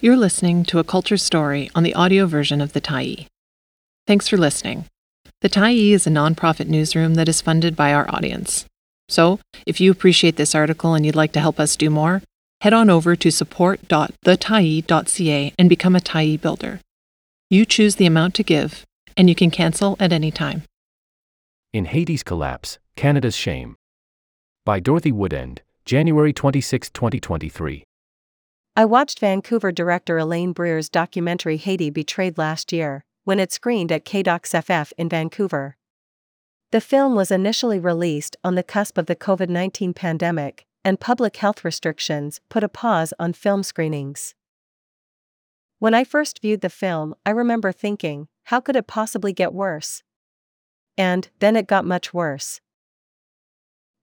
You're listening to a culture story on the audio version of The Tyee. Thanks for listening. The Tyee is a nonprofit newsroom that is funded by our audience. So, if you appreciate this article and you'd like to help us do more, head on over to support.thetyee.ca and become a Tyee builder. You choose the amount to give, and you can cancel at any time. In Haiti's Collapse, Canada's Shame. By Dorothy Woodend, January 26, 2023. I watched Vancouver director Elaine Brière's documentary Haiti Betrayed last year, when it screened at KDOX FF in Vancouver. The film was initially released on the cusp of the COVID 19 pandemic, and public health restrictions put a pause on film screenings. When I first viewed the film, I remember thinking, how could it possibly get worse? And then it got much worse.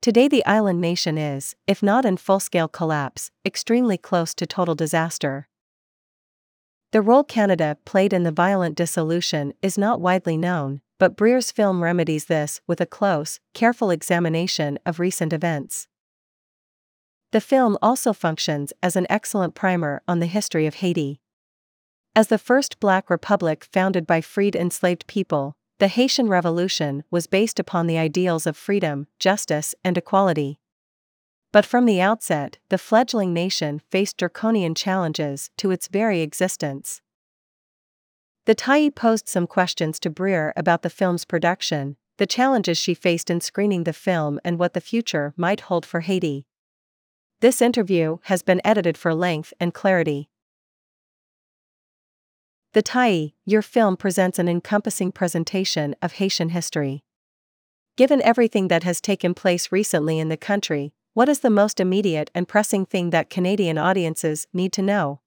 Today, the island nation is, if not in full scale collapse, extremely close to total disaster. The role Canada played in the violent dissolution is not widely known, but Brière's film remedies this with a close, careful examination of recent events. The film also functions as an excellent primer on the history of Haiti. As the first black republic founded by freed enslaved people, the Haitian Revolution was based upon the ideals of freedom, justice, and equality. But from the outset, the fledgling nation faced draconian challenges to its very existence. The Tyee posed some questions to Brière about the film's production, the challenges she faced in screening the film, and what the future might hold for Haiti. This interview has been edited for length and clarity. The Tyee, your film presents an encompassing presentation of Haitian history. Given everything that has taken place recently in the country, what is the most immediate and pressing thing that Canadian audiences need to know?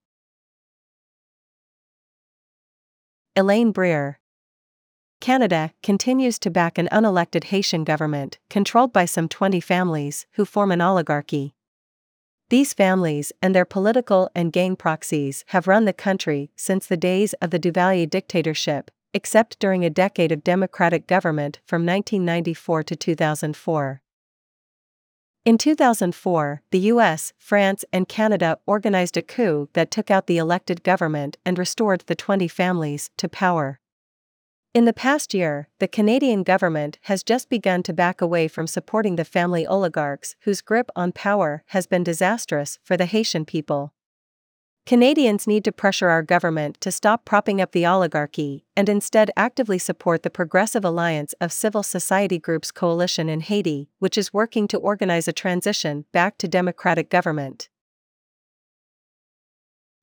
Elaine Brière Canada continues to back an unelected Haitian government, controlled by some 20 families, who form an oligarchy. These families and their political and gang proxies have run the country since the days of the Duvalier dictatorship, except during a decade of democratic government from 1994 to 2004. In 2004, the US, France, and Canada organized a coup that took out the elected government and restored the 20 families to power. In the past year, the Canadian government has just begun to back away from supporting the family oligarchs whose grip on power has been disastrous for the Haitian people. Canadians need to pressure our government to stop propping up the oligarchy and instead actively support the Progressive Alliance of Civil Society Groups coalition in Haiti, which is working to organize a transition back to democratic government.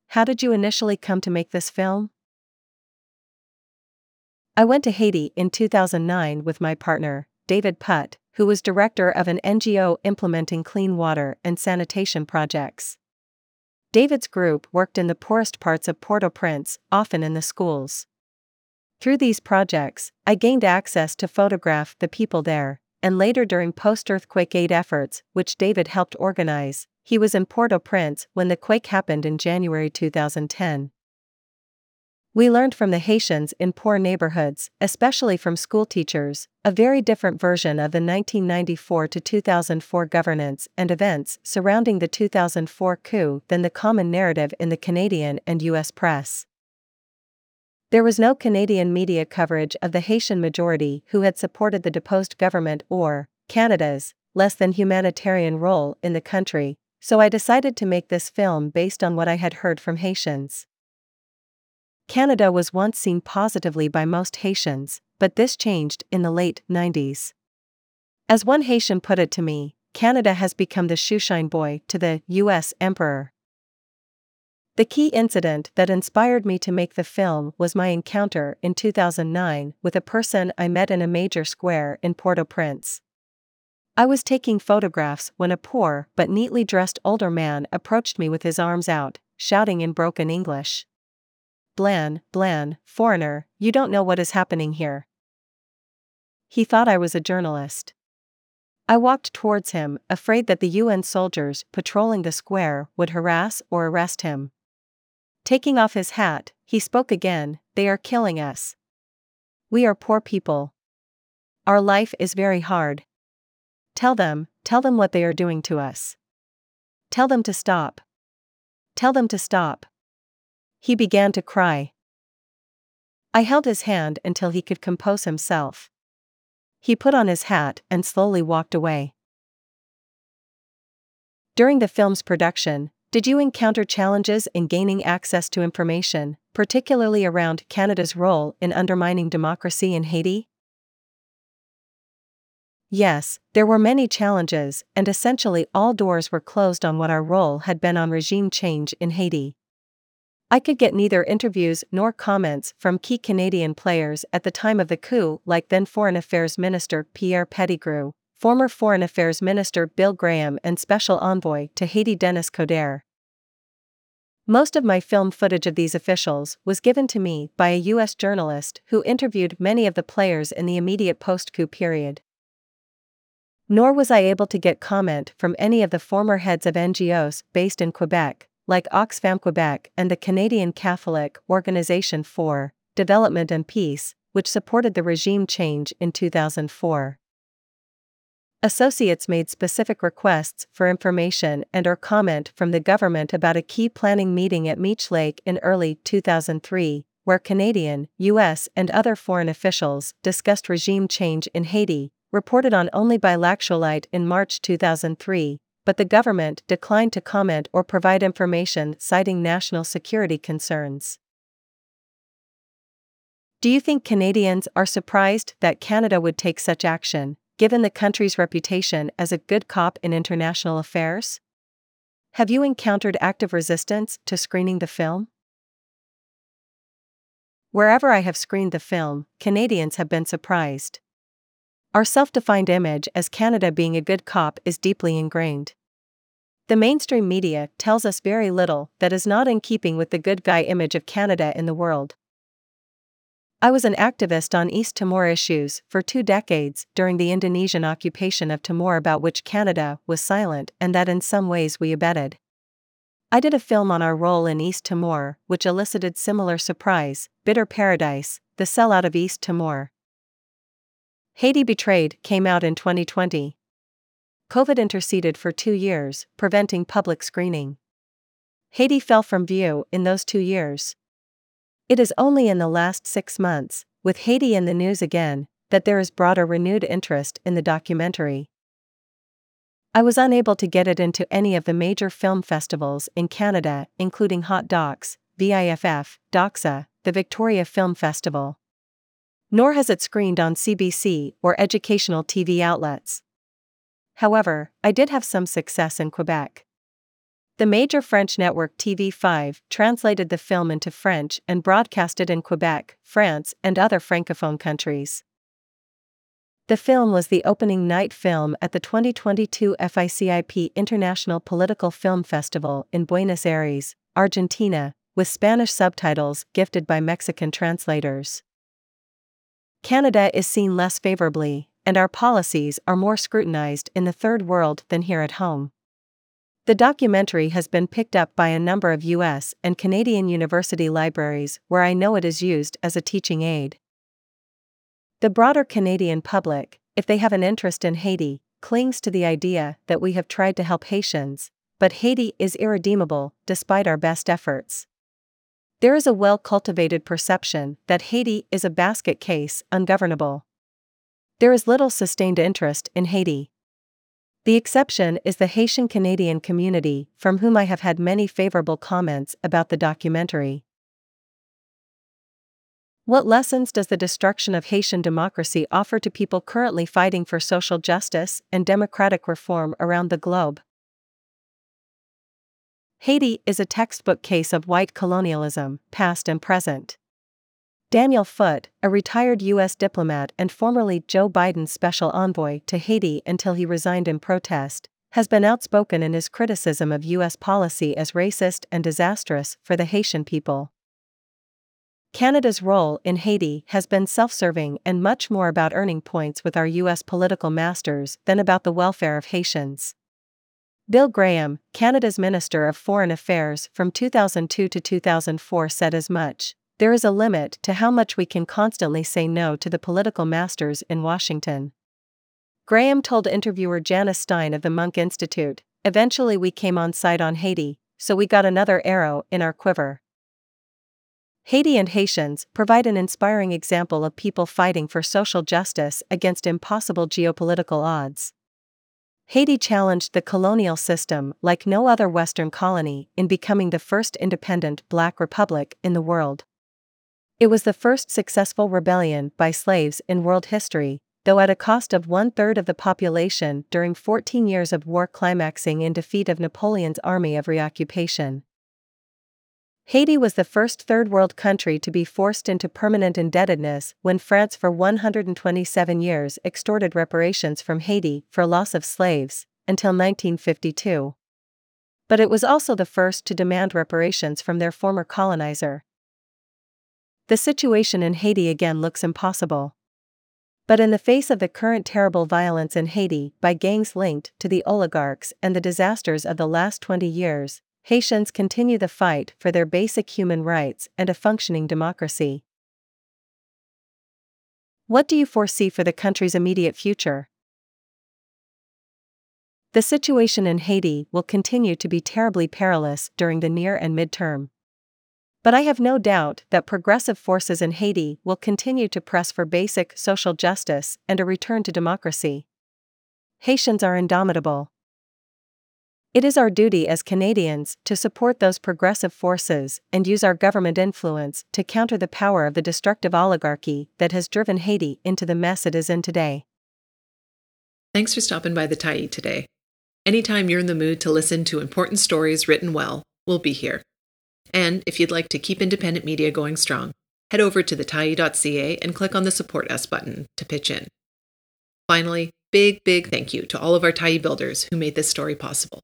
How did you initially come to make this film? I went to Haiti in 2009 with my partner, David Putt, who was director of an NGO implementing clean water and sanitation projects. David's group worked in the poorest parts of Port au Prince, often in the schools. Through these projects, I gained access to photograph the people there, and later during post earthquake aid efforts, which David helped organize, he was in Port au Prince when the quake happened in January 2010. We learned from the Haitians in poor neighborhoods, especially from school teachers, a very different version of the 1994 to 2004 governance and events surrounding the 2004 coup than the common narrative in the Canadian and US press. There was no Canadian media coverage of the Haitian majority who had supported the deposed government or Canada's less than humanitarian role in the country, so I decided to make this film based on what I had heard from Haitians. Canada was once seen positively by most Haitians, but this changed in the late 90s. As one Haitian put it to me, Canada has become the shoeshine boy to the US emperor. The key incident that inspired me to make the film was my encounter in 2009 with a person I met in a major square in Port au Prince. I was taking photographs when a poor but neatly dressed older man approached me with his arms out, shouting in broken English. Blan, Blan, foreigner, you don't know what is happening here. He thought I was a journalist. I walked towards him, afraid that the UN soldiers patrolling the square would harass or arrest him. Taking off his hat, he spoke again They are killing us. We are poor people. Our life is very hard. Tell them, tell them what they are doing to us. Tell them to stop. Tell them to stop. He began to cry. I held his hand until he could compose himself. He put on his hat and slowly walked away. During the film's production, did you encounter challenges in gaining access to information, particularly around Canada's role in undermining democracy in Haiti? Yes, there were many challenges, and essentially all doors were closed on what our role had been on regime change in Haiti. I could get neither interviews nor comments from key Canadian players at the time of the coup, like then Foreign Affairs Minister Pierre Pettigrew, former Foreign Affairs Minister Bill Graham, and Special Envoy to Haiti Denis Coderre. Most of my film footage of these officials was given to me by a U.S. journalist who interviewed many of the players in the immediate post coup period. Nor was I able to get comment from any of the former heads of NGOs based in Quebec, like Oxfam Quebec and the Canadian Catholic Organization for Development and Peace, which supported the regime change in 2004. Associates made specific requests for information and or comment from the government about a key planning meeting at Meech Lake in early 2003, where Canadian, US, and other foreign officials discussed regime change in Haiti, reported on only by L'Actualité in March 2003, but the government declined to comment or provide information citing national security concerns. Do you think Canadians are surprised that Canada would take such action, given the country's reputation as a good cop in international affairs? Have you encountered active resistance to screening the film? Wherever I have screened the film, Canadians have been surprised. Our self defined image as Canada being a good cop is deeply ingrained. The mainstream media tells us very little that is not in keeping with the good guy image of Canada in the world. I was an activist on East Timor issues for two decades during the Indonesian occupation of Timor, about which Canada was silent and that in some ways we abetted. I did a film on our role in East Timor, which elicited similar surprise Bitter Paradise, The Sellout of East Timor. Haiti Betrayed came out in 2020. COVID interceded for two years, preventing public screening. Haiti fell from view in those two years. It is only in the last six months, with Haiti in the news again, that there is broader renewed interest in the documentary. I was unable to get it into any of the major film festivals in Canada, including Hot Docs, VIFF, Doxa, the Victoria Film Festival nor has it screened on CBC or educational TV outlets. However, I did have some success in Quebec. The major French network TV5 translated the film into French and broadcast it in Quebec, France, and other francophone countries. The film was the opening night film at the 2022 FICIP International Political Film Festival in Buenos Aires, Argentina, with Spanish subtitles gifted by Mexican translators. Canada is seen less favorably, and our policies are more scrutinized in the third world than here at home. The documentary has been picked up by a number of US and Canadian university libraries where I know it is used as a teaching aid. The broader Canadian public, if they have an interest in Haiti, clings to the idea that we have tried to help Haitians, but Haiti is irredeemable despite our best efforts. There is a well cultivated perception that Haiti is a basket case, ungovernable. There is little sustained interest in Haiti. The exception is the Haitian Canadian community, from whom I have had many favorable comments about the documentary. What lessons does the destruction of Haitian democracy offer to people currently fighting for social justice and democratic reform around the globe? Haiti is a textbook case of white colonialism, past and present. Daniel Foote, a retired U.S. diplomat and formerly Joe Biden's special envoy to Haiti until he resigned in protest, has been outspoken in his criticism of U.S. policy as racist and disastrous for the Haitian people. Canada's role in Haiti has been self serving and much more about earning points with our U.S. political masters than about the welfare of Haitians. Bill Graham, Canada's Minister of Foreign Affairs from 2002 to 2004, said as much. There is a limit to how much we can constantly say no to the political masters in Washington. Graham told interviewer Janice Stein of the Munk Institute Eventually, we came on site on Haiti, so we got another arrow in our quiver. Haiti and Haitians provide an inspiring example of people fighting for social justice against impossible geopolitical odds. Haiti challenged the colonial system like no other Western colony in becoming the first independent black republic in the world. It was the first successful rebellion by slaves in world history, though at a cost of one third of the population during 14 years of war, climaxing in defeat of Napoleon's army of reoccupation. Haiti was the first third world country to be forced into permanent indebtedness when France for 127 years extorted reparations from Haiti for loss of slaves, until 1952. But it was also the first to demand reparations from their former colonizer. The situation in Haiti again looks impossible. But in the face of the current terrible violence in Haiti by gangs linked to the oligarchs and the disasters of the last 20 years, Haitians continue the fight for their basic human rights and a functioning democracy. What do you foresee for the country's immediate future? The situation in Haiti will continue to be terribly perilous during the near and midterm. But I have no doubt that progressive forces in Haiti will continue to press for basic social justice and a return to democracy. Haitians are indomitable. It is our duty as Canadians to support those progressive forces and use our government influence to counter the power of the destructive oligarchy that has driven Haiti into the mess it is in today. Thanks for stopping by the Tyee today. Anytime you're in the mood to listen to important stories written well, we'll be here. And if you'd like to keep independent media going strong, head over to thetyee.ca and click on the Support Us button to pitch in. Finally, big, big thank you to all of our Tyee builders who made this story possible.